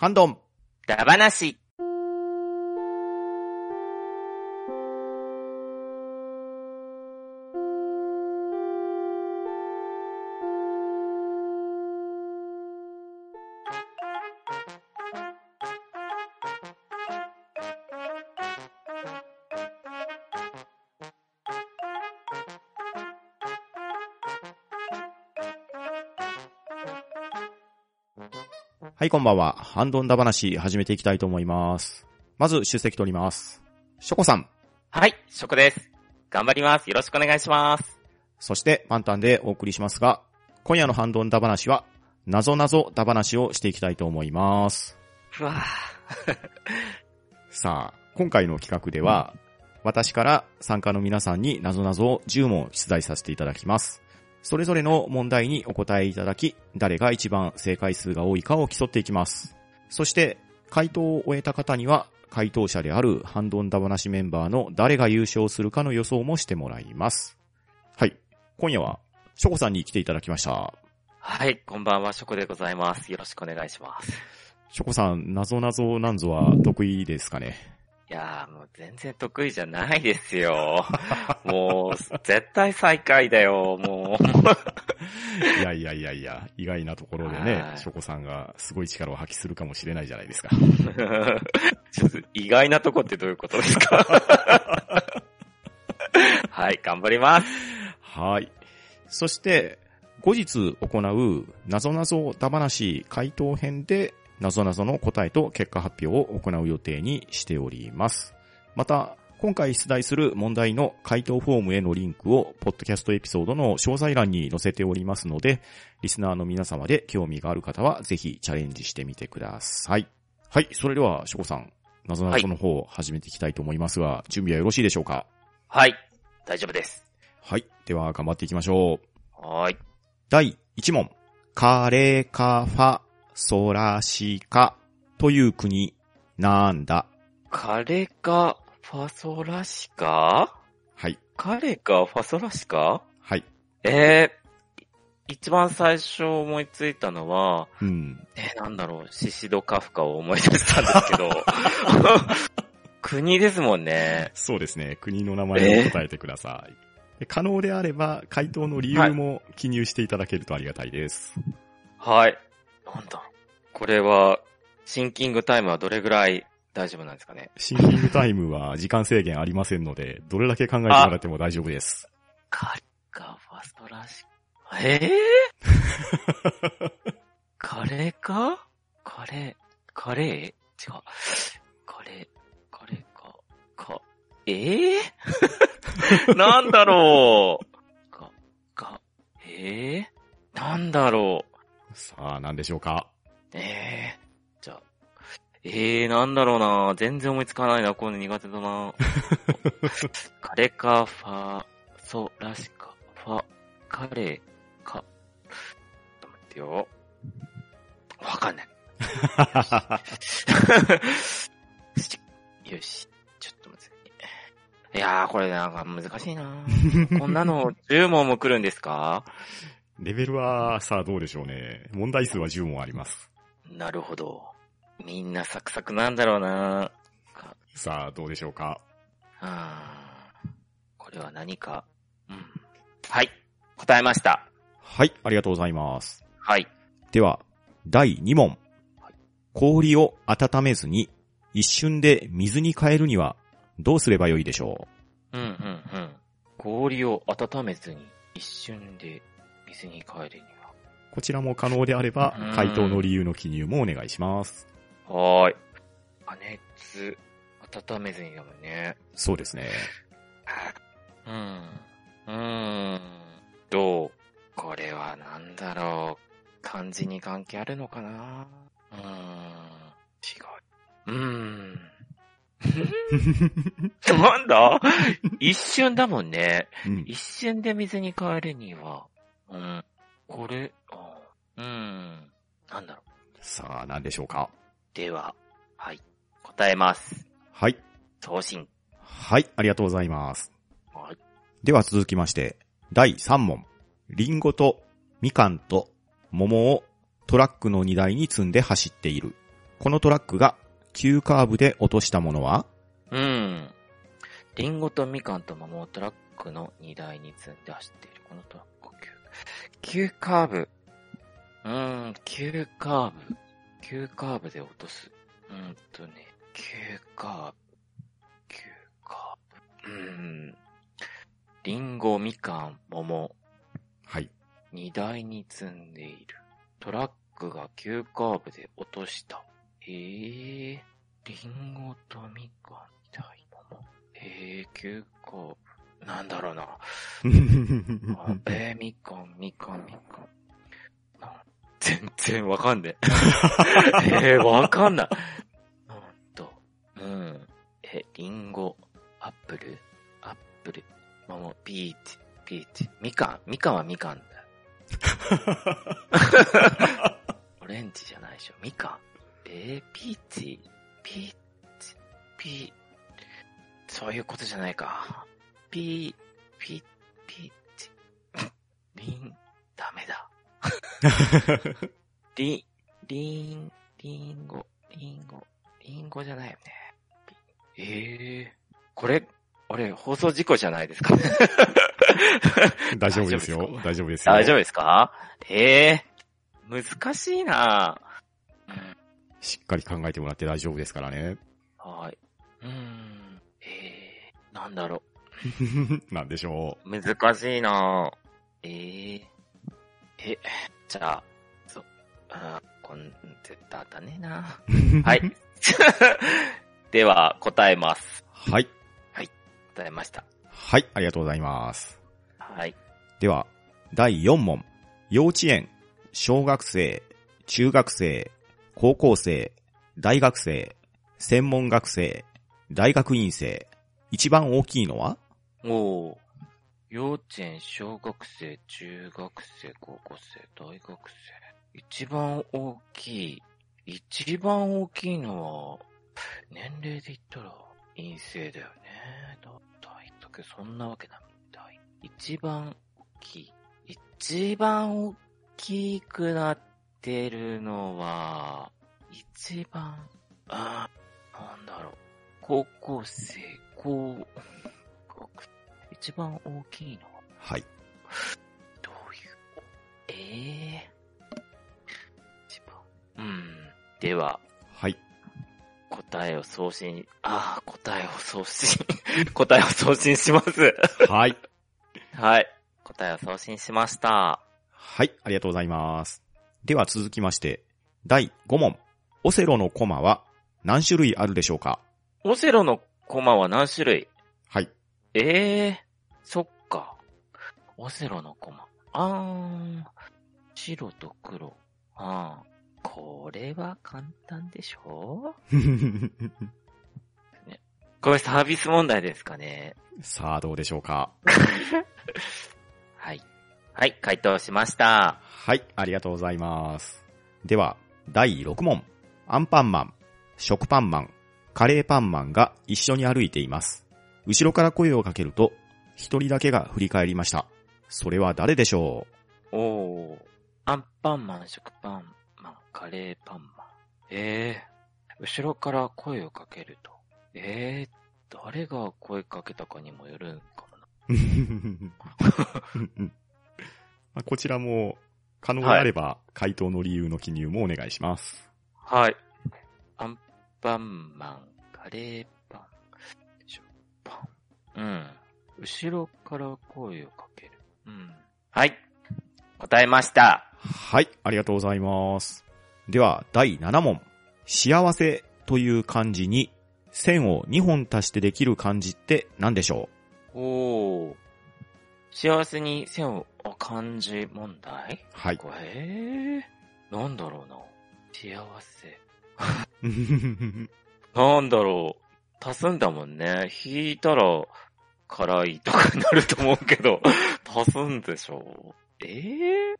ハンドン。ダバナシ。い、こんばんは。ハンドンダ話始めていきたいと思います。まず、出席取ります。ショコさん。はい、食です。頑張ります。よろしくお願いします。そして、パンタンでお送りしますが、今夜のハンドンダ話は、なぞなぞダ話をしていきたいと思います。うわ さあ、今回の企画では、私から参加の皆さんになぞなぞを10問出題させていただきます。それぞれの問題にお答えいただき、誰が一番正解数が多いかを競っていきます。そして、回答を終えた方には、回答者であるハンドンダ話メンバーの誰が優勝するかの予想もしてもらいます。はい。今夜は、ショコさんに来ていただきました。はい、こんばんは、食でございます。よろしくお願いします。ショコさん、なぞなぞなんぞは得意ですかね？いやー、もう全然得意じゃないですよ。もう、絶対最下位だよ、もう。いやいやいやいや、意外なところでねは、いショコさんがすごい力を発揮するかもしれないじゃないですか。ちょっと意外なとこってどういうことですか？はい、頑張ります。はい。そして、後日行う、なぞなぞだ話回答編で、なぞなぞの答えと結果発表を行う予定にしております。また、今回出題する問題の回答フォームへのリンクを、ポッドキャストエピソードの詳細欄に載せておりますので、リスナーの皆様で興味がある方は、ぜひチャレンジしてみてください。はい、それでは、しょこさん、なぞなぞの方、始めていきたいと思いますが、準備はよろしいでしょうか？はい、大丈夫です。はい、では頑張っていきましょう。はーい。第1問。カレカファソラシカという国、なんだカレカファソラシカ？はい。カレカファソラシカ？はい。えー、一番最初思いついたのは、うん。えー、なんだろう、シシドカフカを思い出したんですけど、国ですもんね。そうですね。国の名前を答えてください。で可能であれば、回答の理由も記入していただけるとありがたいです。はい。なんだこれは、シンキングタイムはどれぐらい大丈夫なんですかね？シンキングタイムは時間制限ありませんので、どれだけ考えてもらっても大丈夫です。カレカファソラシカ。えー、カレカカレ、カレー？違う。カレ、カレカ、か、えー、なんだろう。か、か、えー、なんだろうさあ、何でしょうか？ええじゃあ、ええなんだろうな。全然思いつかないな、こういうの苦手だな。カレカ、ファ、ソ、ラシカ、ファ、カレ、カ、ちょっと待ってよ。わかんない。よし、ちょっと待って。い。やー、これなんか難しいな こんなの10問も来るんですか？レベルは、さあどうでしょうね。問題数は10問あります。なるほど。みんなサクサクなんだろうなかさあ、どうでしょうか。あーこれは何か。うん。はい。答えました。はい、ありがとうございます。はい。では、第2問。氷を温めずに一瞬で水に変えるにはどうすればよいでしょうんうんうん。氷を温めずに一瞬で水に変えるにうこちらも可能であればうん、回答の理由の記入もお願いします。は。はーい。加熱、温めずにだもんね。そうですね。うん。うーん。どう？これはなんだろう。漢字に関係あるのかな？うーん。違う。うーん。なんだ？一瞬だもんね。うん一瞬で水に変えるには。うん。これ、あうん。なんだろう。さあ、何でしょうか？では、はい。答えます。はい。送信。はい、ありがとうございます。はい。では続きまして、第3問。リンゴとみかんと桃をトラックの荷台に積んで走っている。このトラックが急カーブで落としたものは？うん。リンゴとみかんと桃をトラックの荷台に積んで走っている。このトラック急、急カーブ。うーん、急カーブ。急カーブで落とす。うーんとね、急カーブ。急カーブ。うーん。リンゴ、みかん、桃。はい。荷台に積んでいる。トラックが急カーブで落とした。へえ。リンゴとみかん、荷台、桃。へえ、急カーブ。なんだろうな。あえー、みかん、みかん、みかん。な全然わかんねえ。えー、わかんない。なんと、うん。え、リンゴ、 apple、apple、桃、 peach、peach。みかん、みかんはみかんだよ。オレンジじゃないでしょ。みかん。えー、 peach、peach、ピー、そういうことじゃないか。ピー、ピー、 peach、リン、ダメだ。リ、リン、リンゴ、リンゴ、リンゴじゃないよね。ピええー、これ、あれ、放送事故じゃないですかね。大丈夫ですよ。大丈夫ですよ。大丈夫ですか？ええー、難しいなうんしっかり考えてもらって大丈夫ですからね。はい。うーん。えー、なんだろ なんでしょう。難しいなえー、え、じゃあ、そう、あーこん、絶対当たねえなう。はい。では、答えます。はい。答えました。はい、ありがとうございます。はい。では、第4問。幼稚園、小学生、中学生、高校生、大学生、専門学生、大学院生。一番大きいのは？おー。幼稚園、小学生、中学生、高校生、大学生。一番大きい。一番大きいのは、年齢で言ったら、陰性だよね。だ、大だけどそんなわけない。一番大きい。一番大きくなってるのは、一番、あーなんだろう。高校生、高、学一番大きいのは、はい。どういう、ええ一番。うん。では、はい。答えを送信、ああ、答えを送信、答えを送信します。はい。はい。答えを送信しました。はい、ありがとうございます。では続きまして、第5問。オセロのコマは何種類あるでしょうか？オセロのコマは何種類？はい。ええそっか。オセロのコマ。あーん。白と黒。ああ。これは簡単でしょ？これサービス問題ですかね。さあ、どうでしょうか？はい。はい、回答しました。はい、ありがとうございます。では、第6問。アンパンマン、食パンマン、カレーパンマンが一緒に歩いています。後ろから声をかけると、一人だけが振り返りました。それは誰でしょおー。アンパンマン、食パンマン、カレーパンマン。ええ後ろから声をかけると。ええ誰が声かけたかにもよるんかもな。う まあこちらも、可能であれば、回答の理由の記入もお願いします。はい。アンパンマン、カレー。うん。後ろから声をかける。うん。はい。答えました。はい、ありがとうございます。では、第7問。幸せという漢字に、線を2本足してできる漢字って何でしょおー。幸せに線を、あ、漢字問題？うはい。これ、えー、なんだろうな。幸せ。なんだろう。足すんだもんね。引いたら、辛いとかになると思うけど、足すんでしょ？う。ええ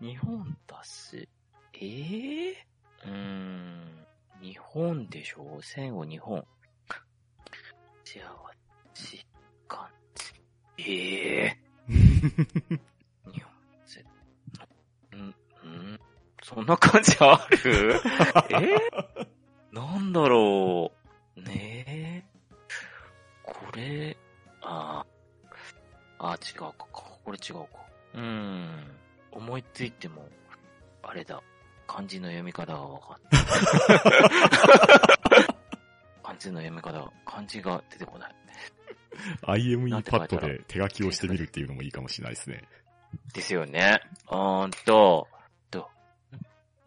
ー、日本だし。ええー、うーん。日本でしょ？線を日本。幸せ、漢字。ええー、日本、せ、ん、ん、そんな感じある？えー？なんだろう。ねえ。これ、ああ、あ違うか。これ違うか。うーん。思いついても、あれだ。漢字の読み方が分かった。漢字の読み方、漢字が出てこない。IME パッドで手書きをしてみるっていうのもいいかもしれないですね。ですよね。うーんと、と、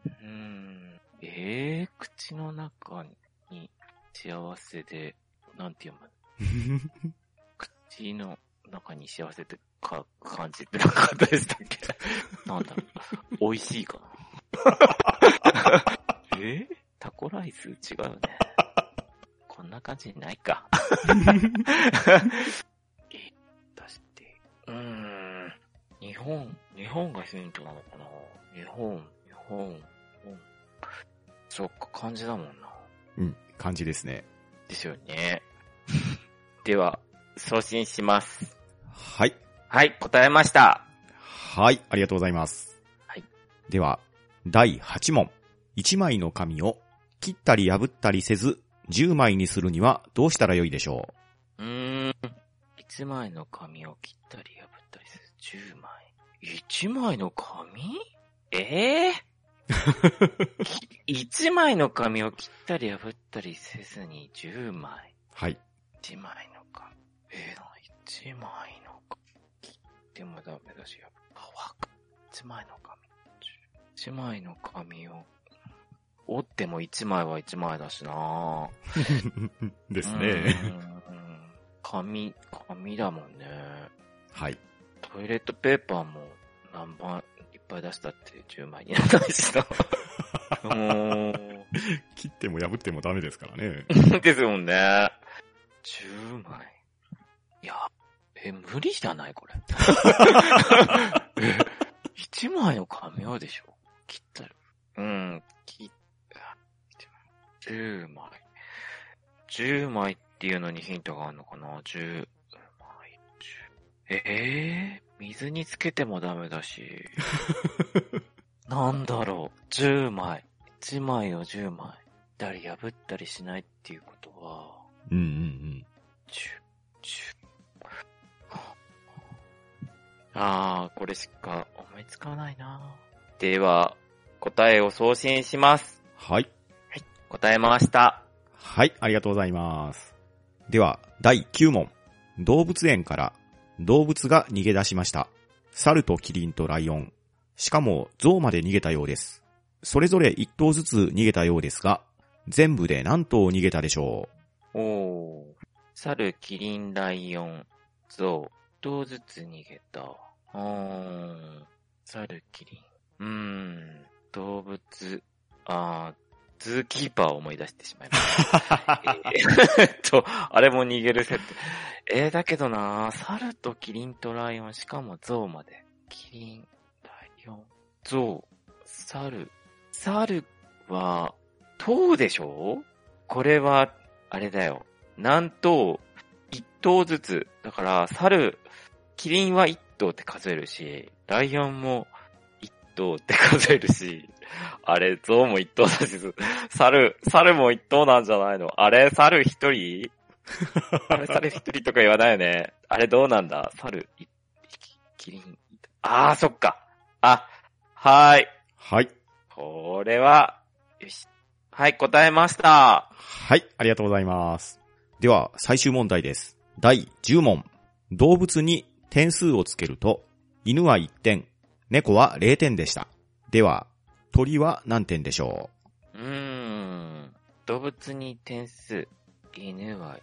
うーん、えー、口の中に幸せで、なんて読む 口の中に幸せって書く感じってなかったでしたっけなんだろう。美味しいかな。え？タコライス違うね。こんな感じないか。え、出して。うーん。日本、日本がヒントなのかな？日本、日本、日本。そっか、漢字だもんな。うん、感じですね。ですよね。では、送信します。はい。はい、答えました。はい、ありがとうございます。はい。では、第8問。1枚の紙を切ったり破ったりせず、10枚にするにはどうしたらよいでしょう？ーん。1枚の紙を切ったり破ったりする10枚。1枚の紙？ええ1 枚の紙を切ったり破ったりせずに10枚。うはい。1枚の紙。えー、な、1枚の紙。切ってもダメだし、やっぱわか1枚の紙。1枚の紙を、折っても1枚は1枚だしな ですうね。ん紙、紙だもんね。はい。トイレットペーパーも何番いっぱい出したって10枚になったしな。もう、切っても破ってもダメですからね。ですもんね。10枚。え、無理じゃないこれ。え、1枚の紙をでしょ？切ったら。うん、切った。10枚。10枚っていうのにヒントがあるのかな ?10 枚。10えー、水につけてもダメだし。なんだろう？10枚。1枚を10枚。ったり破ったりしないっていうことは、うんうんうん。あー、これしか思いつかないなでは、答えを送信します。はい。答えました。はい、ありがとうございます。では、第9問。動物園から動物が逃げ出しました。猿とキリンとライオン。しかも、象まで逃げたようです。それぞれ1頭ずつ逃げたようですが、全部で何頭逃げたでしょおー。猿、キリン、ライオン、ゾウ、どうずつ逃げた。うーん。猿、キリン。うーん。動物、あー、ズーキーパーを思い出してしまいました。えーっと、あれも逃げるセット。えー、だけどな猿とキリンとライオン、しかもゾウまで。キリン、ライオン、ゾウ、猿。猿は、頭でしょ？これは、あれだよ。何頭、一頭ずつ。だから、猿、キリンは一頭って数えるし、ライオンも一頭って数えるし、あれ、ゾウも一頭だし、猿、猿も一頭なんじゃないの？あれ、猿一人？あれ、猿一人とか言わないよね。あれどうなんだ？猿、一匹、キリン、あー、そっか。あ、はーい。はい。これは、よし。はい、答えました。はい、ありがとうございます。では、最終問題です。第10問。動物に点数をつけると、犬は1点、猫は0点でした。では、鳥は何点でしょう？うーん。動物に点数。犬は1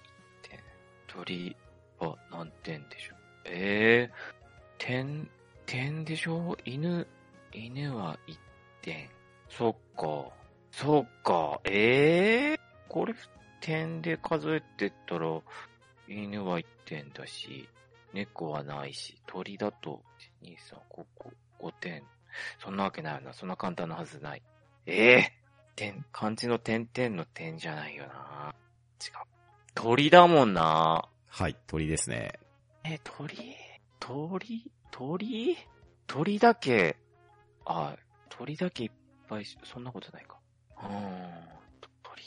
点。鳥は何点でしょう？ええー、点、点でしょ犬、犬は1点。そっか。そっか。ええー、これ、点で数えてったら、犬は1点だし、猫はないし、鳥だと、1、2、3、5、5、5点。そんなわけないよな。そんな簡単なはずない。ええ？ー、点、漢字の点々の点じゃないよな。違う。鳥だもんな。うはい、鳥ですね。え、鳥？鳥？鳥？鳥だけ、あ、鳥だけいっぱいし、そんなことないか。うーん、鳥。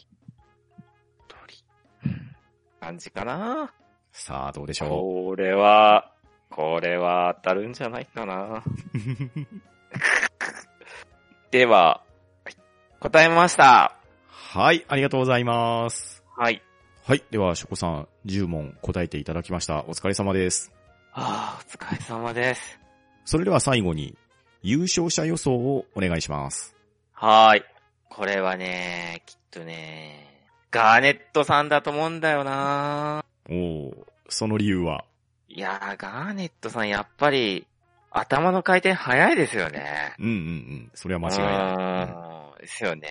感じかな？さあ、どうでしょこれは、これは当たるんじゃないかな。う。では、はい答えました。はい、ありがとうございます。はい。はい、では、ショコさん、10問答えていただきました。お疲れ様です。ああ、お疲れ様です。それでは最後に、優勝者予想をお願いします。はーい。これはね、きっとね、ガーネットさんだと思うんだよなおー、その理由は？いやー、ガーネットさんやっぱり、頭の回転早いですよね。うんうんうん。それは間違いない。ない。ですよね。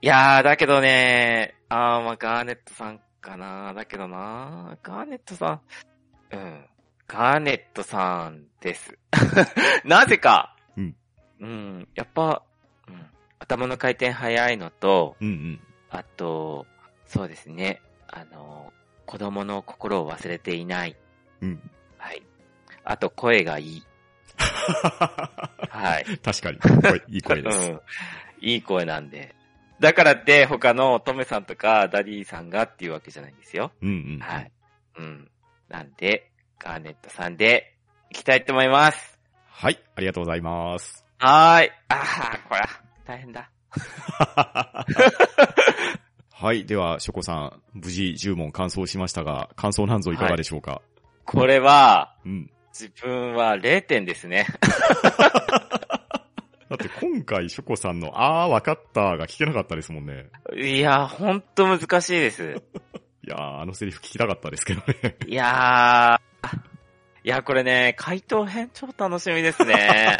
いやー、だけどね、あー、まあ、ガーネットさんかな。だけどな、ガーネットさん、うん。ガーネットさんです。なぜか。うん。うん。やっぱ、うん。頭の回転早いのと、うんうん。あと、そうですね。あの、子供の心を忘れていない。うん。はい。あと、声がいい。はい。確かに。声いい声です。うん。いい声なんで。だからって、他のトメさんとかダディさんがっていうわけじゃないんですよ。うんうん。はい。うん。なんで、ガーネットさんで、行きたいと思います。はい、ありがとうございます。はーい。あー、これ、大変だ。はい、では、ショコさん、無事10問完走しましたが、感想なんぞいかがでしょうか、これは、うん。自分は0点ですね。だって今回、ショコさんの、あー、わかったが聞けなかったですもんね。いや、ほんと難しいです。いやー、あのセリフ聞きたかったですけどね。いやー、いや、これね、回答編超楽しみですね。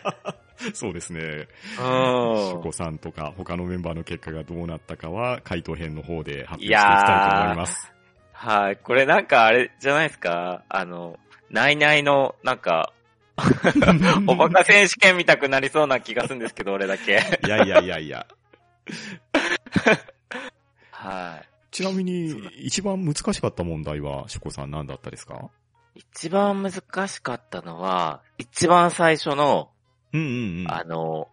そうですね。うショん。コさんとか他のメンバーの結果がどうなったかは、回答編の方で発表していきたいと思います。はい。これなんかあれじゃないですか？あの、ナイナイの、なんか、おバカ選手権見たくなりそうな気がするんですけど、俺だけ。いやいやいやいや。はちなみに、一番難しかった問題は、ショコさん何だったですか？い。一番難しかったのは、一番最初の、うんうんあの、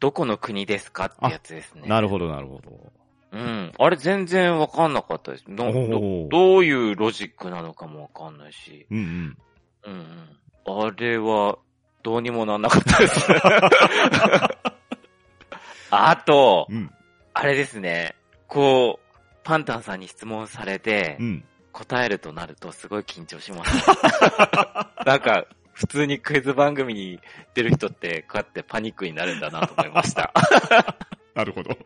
どこの国ですかってやつですね。うん。なるほどなるほど。うん。あれ全然わかんなかったです。ど、おどーどういうロジックなのかもわかんないし。うんうん。うんうん。あれは、どうにもなんなかったです。あとう、ん。あれですね。こう、パンタンさんに質問されてう、ん。答えるとなるとすごい緊張します。なんか、普通にクイズ番組に出る人って、こうやってパニックになるんだなと思いました。なるほど。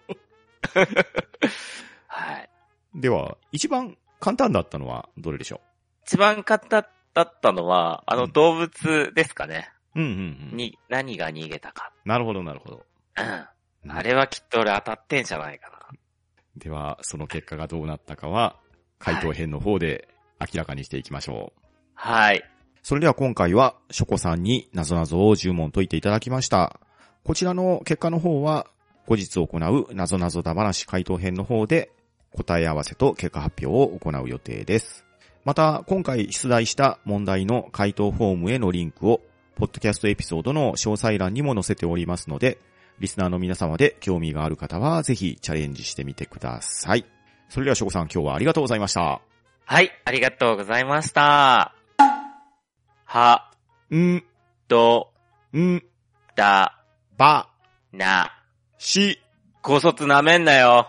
はい。では、一番簡単だったのはどれでしょ一番簡単だったのは、あのうん動物ですかね。ううんうんうん。に、何が逃げたか。なるほどなるほど。うん。あれはきっと俺当たってんじゃないかな。では、その結果がどうなったかは、回答編の方で明らかにしていきましょう。はい。それでは今回は、ショコさんに謎々を10問解いていただきました。こちらの結果の方は、後日行う謎々だ話回答編の方で、答え合わせと結果発表を行う予定です。また、今回出題した問題の回答フォームへのリンクを、ポッドキャストエピソードの詳細欄にも載せておりますので、リスナーの皆様で興味がある方は、ぜひチャレンジしてみてください。それでは、ショコさん、今日はありがとうございました。はい、ありがとうございました。は、ん、ど、ん、だ、ば、な。し、高卒なめんなよ。